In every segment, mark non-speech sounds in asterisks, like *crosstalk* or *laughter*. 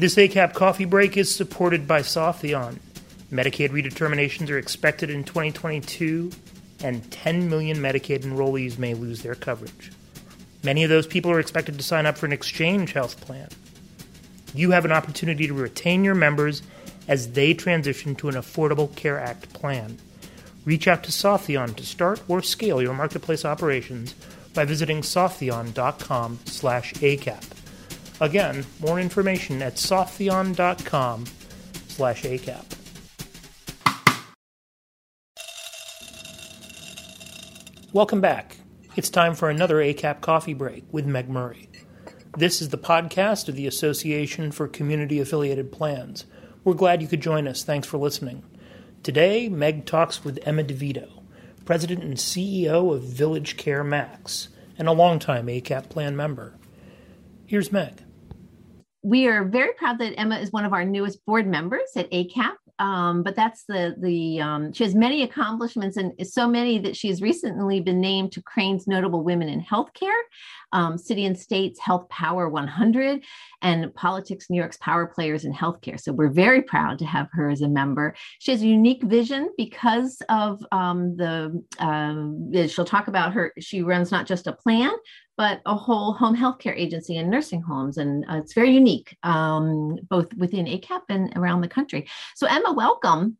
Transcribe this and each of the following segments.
This ACAP coffee break is supported by Softheon. Medicaid redeterminations are expected in 2022, and 10 million Medicaid enrollees may lose their coverage. Many of those people are expected to sign up for an exchange health plan. You have an opportunity to retain your members as they transition to an Affordable Care Act plan. Reach out to Softheon to start or scale your marketplace operations by visiting softheon.com slash ACAP. Again, more information at softheon.com slash ACAP. Welcome back. It's time for another ACAP coffee break with Meg Murray. This is the podcast of the Association for Community Affiliated Plans. We're glad you could join us. Thanks for listening. Today, Meg talks with Emma DeVito, President and CEO of Village Care Max, and a longtime ACAP plan member. Here's Meg we are very proud that Emma is one of our newest board members at ACAP. Um, but that's the the um, she has many accomplishments and so many that she's recently been named to Crain's Notable Women in Healthcare, um, City and States Health Power 100, and Politics New York's Power Players in Healthcare. So we're very proud to have her as a member. She has a unique vision because of um, the um, she'll talk about her. She runs not just a plan, but a whole home healthcare agency and nursing homes. And uh, it's very unique, um, both within ACAP and around the country. So, Emma, welcome.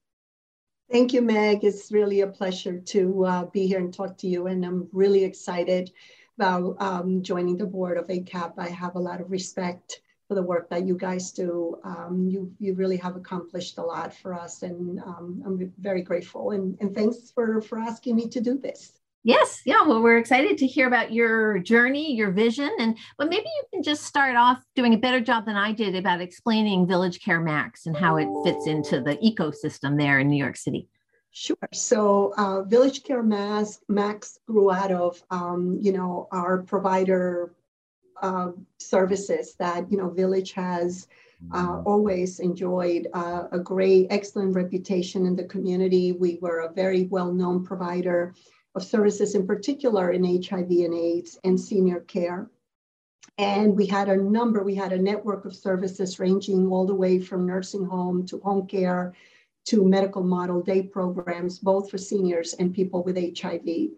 Thank you, Meg. It's really a pleasure to uh, be here and talk to you. And I'm really excited about um, joining the board of ACAP. I have a lot of respect for the work that you guys do. Um, you, you really have accomplished a lot for us, and um, I'm very grateful. And, and thanks for, for asking me to do this. Yes, yeah. Well, we're excited to hear about your journey, your vision, and but maybe you can just start off doing a better job than I did about explaining Village Care Max and how it fits into the ecosystem there in New York City. Sure. So, uh, Village Care Max, Max grew out of, um, you know, our provider uh, services that you know Village has uh, always enjoyed uh, a great, excellent reputation in the community. We were a very well-known provider of services, in particular in HIV and AIDS and senior care. And we had a number, we had a network of services ranging all the way from nursing home to home care to medical model day programs, both for seniors and people with HIV.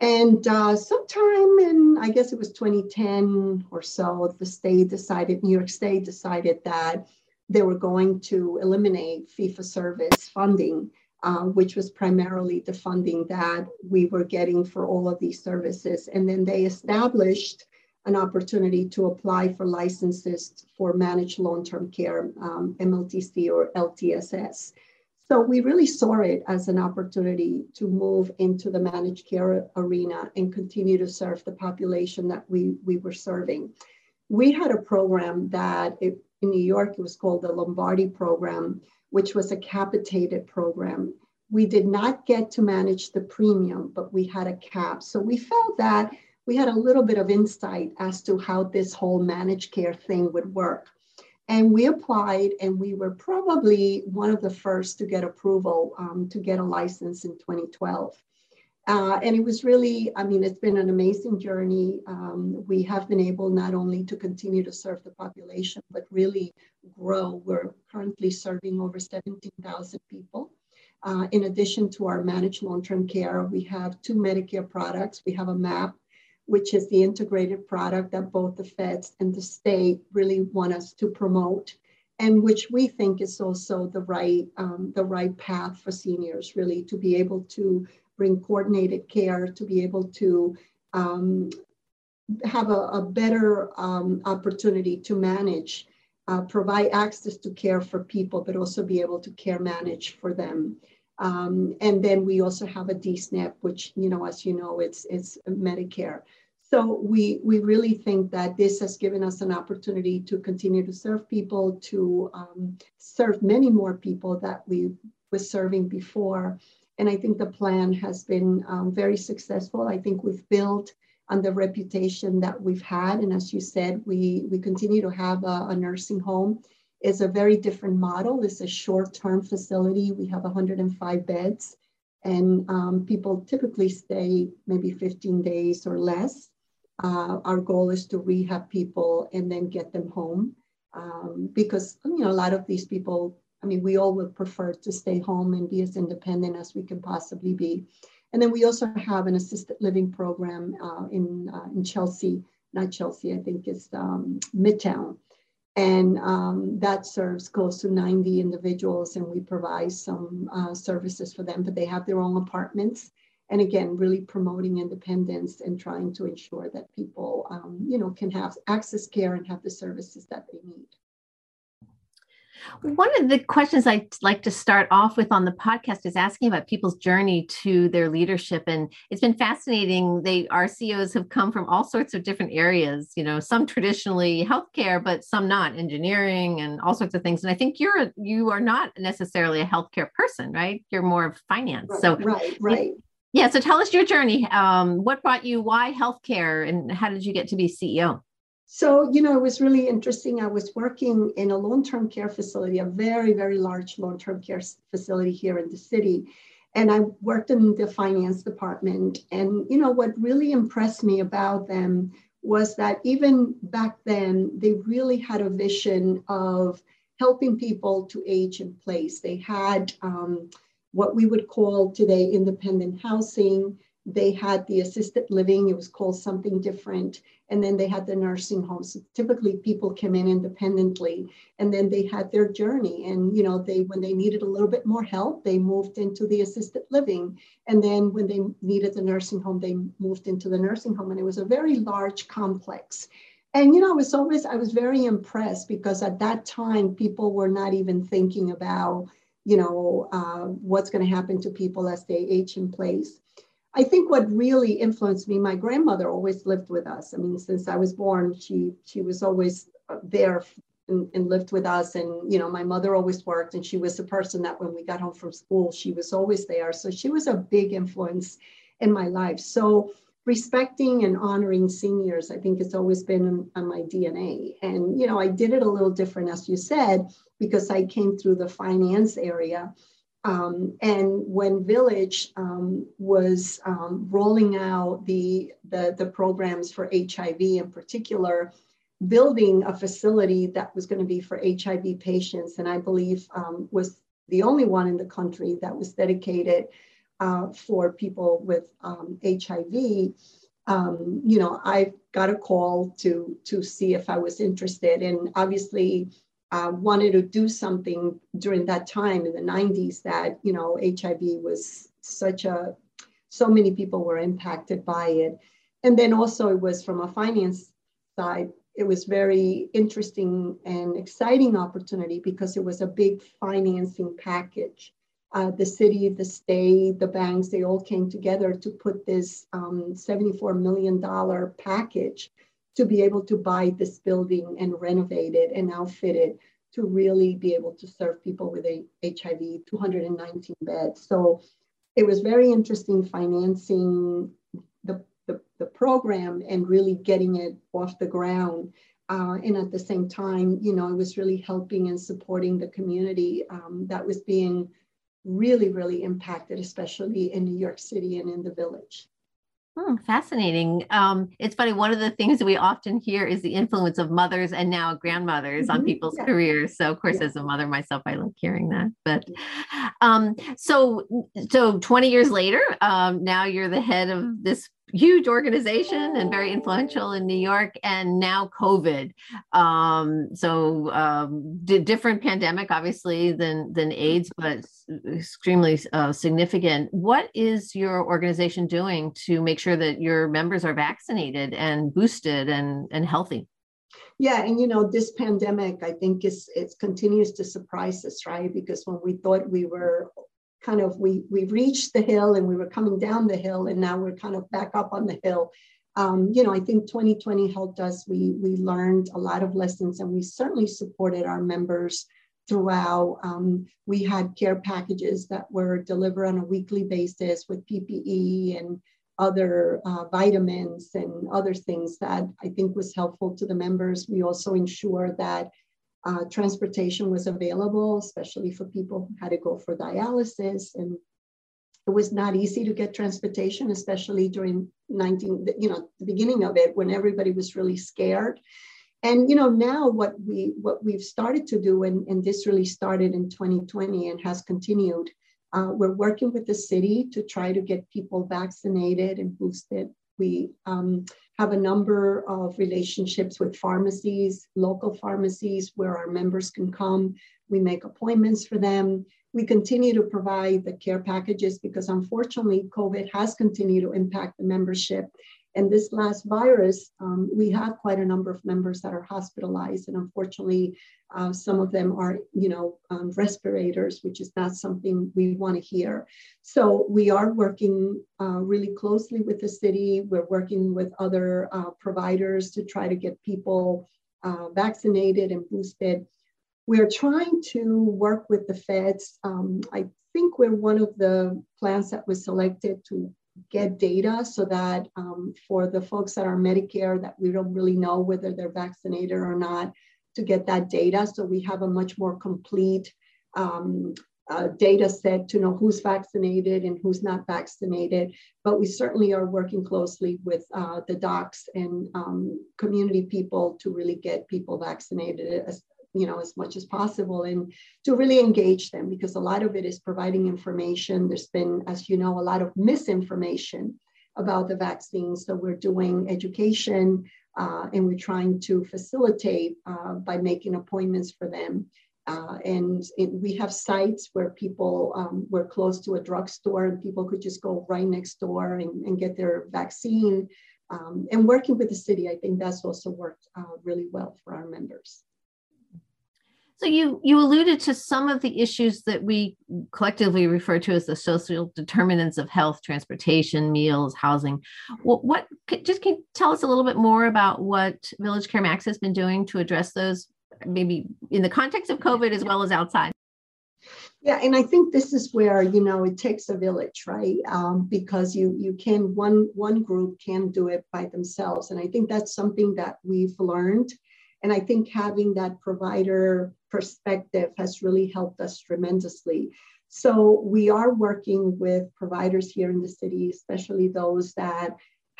And uh, sometime in, I guess it was 2010 or so, the state decided, New York State decided that they were going to eliminate for service funding uh, which was primarily the funding that we were getting for all of these services. And then they established an opportunity to apply for licenses for managed long-term care, um, MLTC or LTSS. So we really saw it as an opportunity to move into the managed care arena and continue to serve the population that we, we were serving. We had a program that it, in New York, it was called the Lombardi program, which was a capitated program. We did not get to manage the premium, but we had a cap. So we felt that we had a little bit of insight as to how this whole managed care thing would work. And we applied, and we were probably one of the first to get approval um, to get a license in 2012. Uh, and it was really, I mean, it's been an amazing journey. Um, we have been able not only to continue to serve the population, but really grow. We're currently serving over 17,000 people. Uh, in addition to our managed long-term care, we have two Medicare products. We have a MAP, which is the integrated product that both the feds and the state really want us to promote, and which we think is also the right um, the right path for seniors, really to be able to bring coordinated care, to be able to um, have a, a better um, opportunity to manage, uh, provide access to care for people, but also be able to care manage for them. Um, and then we also have a DSNP, which, you know, as you know, it's, it's Medicare. So we, we really think that this has given us an opportunity to continue to serve people, to um, serve many more people that we were serving before, and I think the plan has been um, very successful. I think we've built on the reputation that we've had. And as you said, we, we continue to have a, a nursing home. It's a very different model. It's a short-term facility. We have 105 beds and um, people typically stay maybe 15 days or less. Uh, our goal is to rehab people and then get them home. um, because you know a lot of these people. I mean, we all would prefer to stay home and be as independent as we can possibly be. And then we also have an assisted living program uh, in uh, in Chelsea, not Chelsea, I think it's um, Midtown, and um, that serves close to 90 individuals, and we provide some uh, services for them. But they have their own apartments, and again, really promoting independence and trying to ensure that people, um, you know, can have access care and have the services that they need. One of the questions I'd like to start off with on the podcast is asking about people's journey to their leadership. And it's been fascinating. They our CEOs have come from all sorts of different areas, you know, some traditionally healthcare, but some not, engineering and all sorts of things. And I think you're you are not necessarily a healthcare person, right? You're more of finance. Right, so right, right. Yeah. So tell us your journey. Um, what brought you? Why healthcare, and how did you get to be CEO? So, you know, it was really interesting. I was working in a long term care facility, a very, very large long term care facility here in the city. And I worked in the finance department. And, you know, what really impressed me about them was that even back then, they really had a vision of helping people to age in place. They had um, what we would call today independent housing. They had the assisted living, it was called something different. And then they had the nursing homes. Typically people came in independently and then they had their journey. And, you know, they, when they needed a little bit more help, they moved into the assisted living. And then when they needed the nursing home, they moved into the nursing home. And it was a very large complex. And, you know, I was always, I was very impressed because at that time, people were not even thinking about, you know, uh, what's going to happen to people as they age in place. I think what really influenced me, my grandmother always lived with us. I mean, since I was born, she she was always there and, and, lived with us. And you know, my mother always worked, and she was the person that when we got home from school, she was always there. So she was a big influence in my life. So respecting and honoring seniors, I think it's always been on my DNA. And you know, I did it a little different, as you said, because I came through the finance area um, and when Village um, was um, rolling out the, the, the, programs for HIV in particular, building a facility that was going to be for HIV patients, and I believe um, was the only one in the country that was dedicated uh, for people with HIV. Um, um, you know, I got a call to to see if I was interested, and obviously uh, wanted to do something during that time in the 90s that you know hiv was such a so many people were impacted by it. And then also it was from a finance side it was very interesting and exciting opportunity because it was a big financing package. Uh, the city the state the banks they all came together to put this um, $74 million package to be able to buy this building and renovate it and outfit it to really be able to serve people with a HIV, 219 beds. So it was very interesting financing the, the, the program and really getting it off the ground. Uh, and at the same time, you know, it was really helping and supporting the community um, that was being really, really impacted, especially in New York City and in the village. Hmm, fascinating. Um, it's funny. One of the things that we often hear is the influence of mothers and now grandmothers mm-hmm. on people's yeah. careers. So, of course, yeah. as a mother myself, I like hearing that. But um, so, so 20 years later, um, now you're the head of this huge organization and very influential in New York, and now COVID. Um, so um, different pandemic, obviously, than than AIDS, but extremely uh, significant. What is your organization doing to make sure that your members are vaccinated and boosted and and healthy? Yeah, and you know, this pandemic, I think is it continues to surprise us, right? Because when we thought we were kind of we we reached the hill and we were coming down the hill and now we're kind of back up on the hill. Um, you know i think 2020 helped us. We we learned a lot of lessons and we certainly supported our members throughout. Um, we had care packages that were delivered on a weekly basis with ppe and other uh, vitamins and other things that i think was helpful to the members. We also ensure that uh, transportation was available, especially for people who had to go for dialysis. And it was not easy to get transportation, especially during 19, you know, the beginning of it when everybody was really scared. And you know now what we what we've started to do, and, and this really started in 2020 and has continued. Uh, we're working with the city to try to get people vaccinated and boosted. We um, have a number of relationships with pharmacies, local pharmacies, where our members can come. We make appointments for them. We continue to provide the care packages because unfortunately, COVID has continued to impact the membership. And this last virus, um, we have quite a number of members that are hospitalized, and unfortunately, uh, some of them are, you know, um, respirators, which is not something we want to hear. So we are working uh, really closely with the city. We're working with other uh, providers to try to get people uh, vaccinated and boosted. We're trying to work with the feds. Um, I think we're one of the plans that was selected to get data so that um, for the folks that are Medicare that we don't really know whether they're vaccinated or not, to get that data so we have a much more complete um, uh, data set to know who's vaccinated and who's not vaccinated. But we certainly are working closely with uh, the docs and um, community people to really get people vaccinated as, you know, as much as possible and to really engage them because a lot of it is providing information. There's been, as you know, a lot of misinformation about the vaccines. So we're doing education uh, and we're trying to facilitate uh, by making appointments for them. Uh, and it, we have sites where people, um, we're close to a drugstore and people could just go right next door and, and get their vaccine. Um, and working with the city, I think that's also worked uh, really well for our members. So you you alluded to some of the issues that we collectively refer to as the social determinants of health, transportation, meals, housing. What, what just can you tell us a little bit more about what Village Care Max has been doing to address those, maybe in the context of COVID as well as outside? Yeah, and I think this is where you know it takes a village, right? Um, because you you can one one group can do it by themselves, and I think that's something that we've learned and I think having that provider perspective has really helped us tremendously. So we are working with providers here in the city, especially those that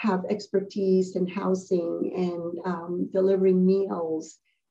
have expertise in housing and um, delivering meals.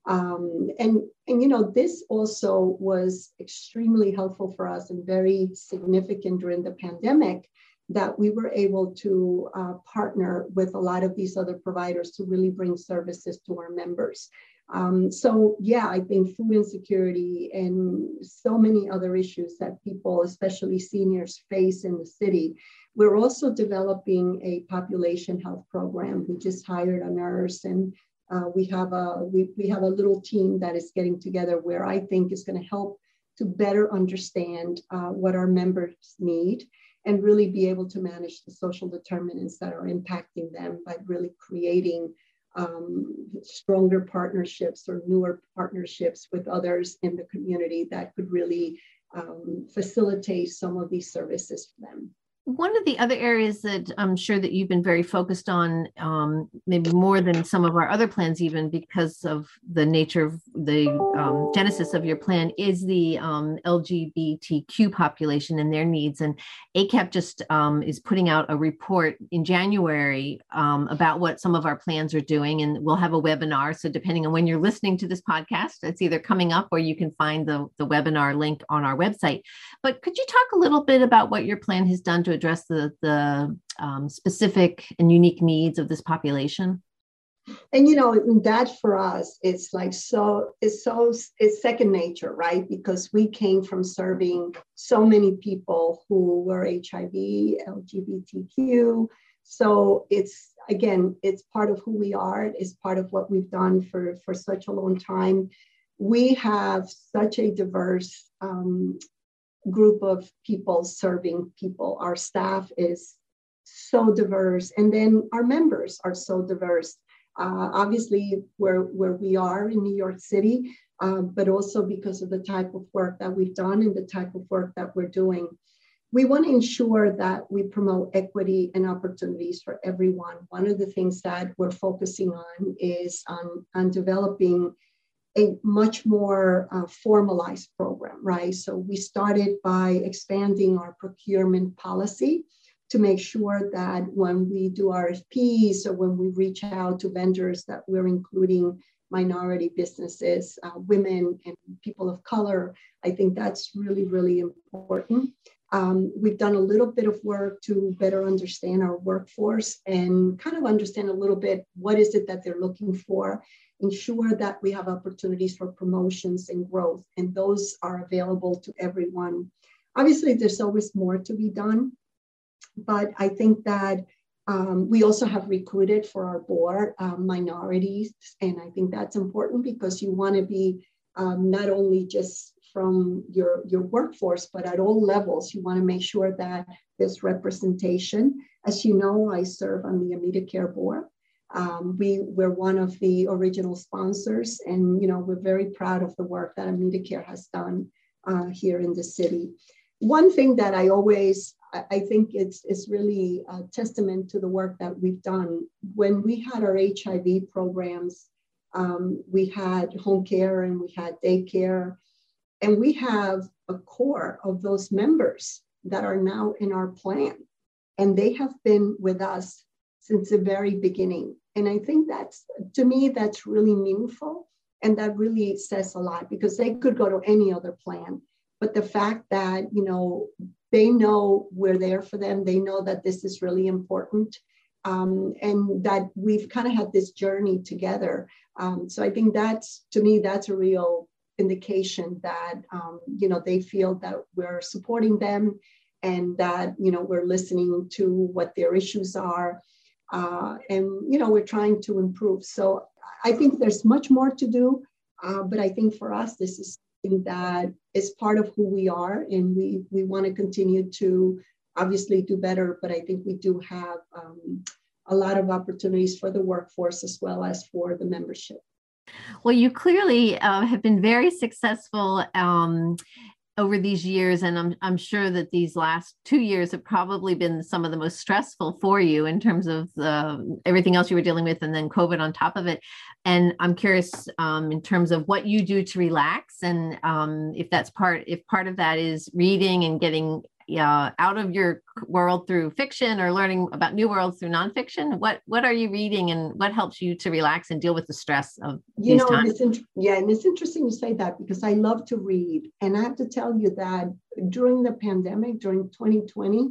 Um, and, and, you know, this also was extremely helpful for us and very significant during the pandemic that we were able to uh, partner with a lot of these other providers to really bring services to our members. Um, so yeah, I think food insecurity and so many other issues that people, especially seniors, face in the city. We're also developing a population health program. We just hired a nurse and uh, we have a we, we have a little team that is getting together where I think is going to help to better understand uh, what our members need and really be able to manage the social determinants that are impacting them by really creating um, stronger partnerships or newer partnerships with others in the community that could really um, facilitate some of these services for them one of the other areas that I'm sure that you've been very focused on, um, maybe more than some of our other plans, even because of the nature of the um, genesis of your plan, is the um, LGBTQ population and their needs. And ACAP just um, is putting out a report in January um, about what some of our plans are doing, and we'll have a webinar. So depending on when you're listening to this podcast, it's either coming up or you can find the the webinar link on our website. But could you talk a little bit about what your plan has done to address the, the um, specific and unique needs of this population? And you know that for us, it's like so. It's so. It's second nature, right? Because we came from serving so many people who were HIV, LGBTQ. So it's again, it's part of who we are. It's part of what we've done for for such a long time. We have such a diverse um, group of people serving people. Our staff is so diverse, and then our members are so diverse. Uh, obviously, where, where we are in New York City, uh, but also because of the type of work that we've done and the type of work that we're doing. We want to ensure that we promote equity and opportunities for everyone. One of the things that we're focusing on is on, on developing a much more uh, formalized program, right? So we started by expanding our procurement policy to make sure that when we do RFPs or when we reach out to vendors that we're including minority businesses, uh, women, and people of color. I think that's really, really important. Um, we've done a little bit of work to better understand our workforce and kind of understand a little bit what is it that they're looking for, ensure that we have opportunities for promotions and growth, and those are available to everyone. Obviously, there's always more to be done, but I think that um, we also have recruited for our board um, minorities, and I think that's important because you want to be um, not only just from your, your workforce, but at all levels, you want to make sure that there's representation. As you know, I serve on the Amida Care board. Um, we were one of the original sponsors, and you know we're very proud of the work that Amida Care has done uh, here in the city. One thing that I always I think it's, it's really a testament to the work that we've done. When we had our HIV programs, um, we had home care and we had daycare and we have a core of those members that are now in our plan. And they have been with us since the very beginning. And I think that's, to me, that's really meaningful. And that really says a lot because they could go to any other plan. But the fact that, you know, they know we're there for them, they know that this is really important. Um, and that we've kind of had this journey together. Um, so I think that's, to me, that's a real indication that um, you know they feel that we're supporting them and that you know we're listening to what their issues are uh, and you know we're trying to improve. So i think there's much more to do uh, but i think for us this is something that is part of who we are and we we want to continue to obviously do better but i think we do have um, a lot of opportunities for the workforce as well as for the membership. Well, you clearly uh, have been very successful um, over these years, and I'm, I'm sure that these last two years have probably been some of the most stressful for you in terms of the, everything else you were dealing with, and then COVID on top of it. And I'm curious um, in terms of what you do to relax, and um, if that's part, if part of that is reading and getting uh, out of your world through fiction or learning about new worlds through nonfiction? What what are you reading and what helps you to relax and deal with the stress of you know times? It's yeah, and it's interesting you say that because I love to read, and I have to tell you that during the pandemic, during 2020.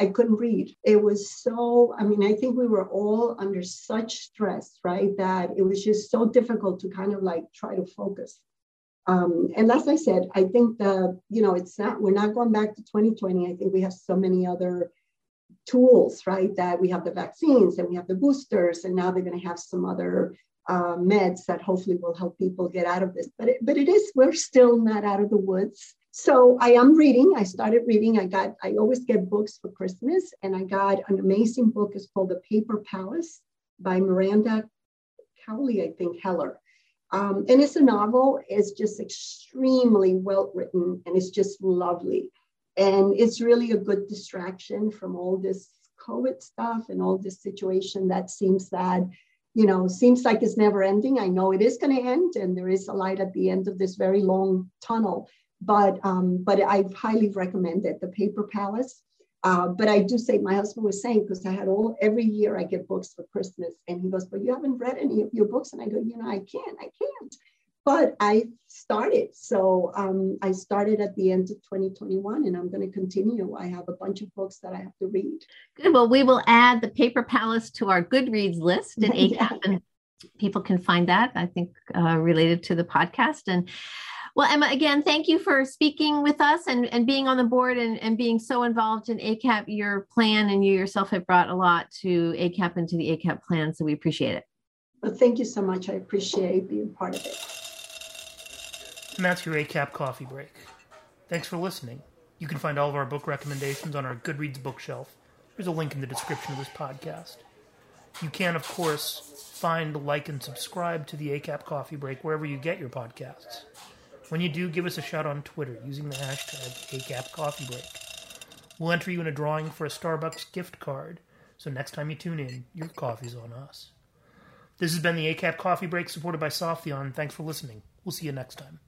I couldn't read. It was so, I mean, I think we were all under such stress, right? That it was just so difficult to kind of like try to focus. Um, and as I said, I think the, you know, it's not, we're not going back to 2020. I think we have so many other tools, right? That we have the vaccines and we have the boosters, and now they're going to have some other uh, meds that hopefully will help people get out of this. But it, but it is, we're still not out of the woods. So I am reading. I started reading. I got, I always get books for Christmas, and I got an amazing book. It's called The Paper Palace by Miranda Cowley, I think, Heller. Um, and it's a novel. It's just extremely well written and it's just lovely. And it's really a good distraction from all this COVID stuff and all this situation that seems that, you know, seems like it's never ending. I know it is going to end and there is a light at the end of this very long tunnel. But um, but I highly recommend it. The Paper Palace. Uh, but I do say, my husband was saying, because I had all, every year I get books for Christmas. And he goes, but you haven't read any of your books. And I go, you know, I can't, I can't. But I started. So um, I started at the end of 2021 and I'm going to continue. I have a bunch of books that I have to read. Good. Well, we will add the Paper Palace to our Goodreads list at *laughs* ACAP. And people can find that, I think, uh, related to the podcast. And well, Emma, again, thank you for speaking with us and, and being on the board and, and being so involved in ACAP. Your plan and you yourself have brought a lot to ACAP and to the ACAP plan, so we appreciate it. Well, thank you so much. I appreciate being part of it. And that's your ACAP coffee break. Thanks for listening. You can find all of our book recommendations on our Goodreads bookshelf. There's a link in the description of this podcast. You can, of course, find, like, and subscribe to the ACAP Coffee Break wherever you get your podcasts. When you do, give us a shout on Twitter using the hashtag ACAPCoffeeBreak. We'll enter you in a drawing for a Starbucks gift card, so next time you tune in, your coffee's on us. This has been the ACAP Coffee Break supported by Softheon. Thanks for listening. We'll see you next time.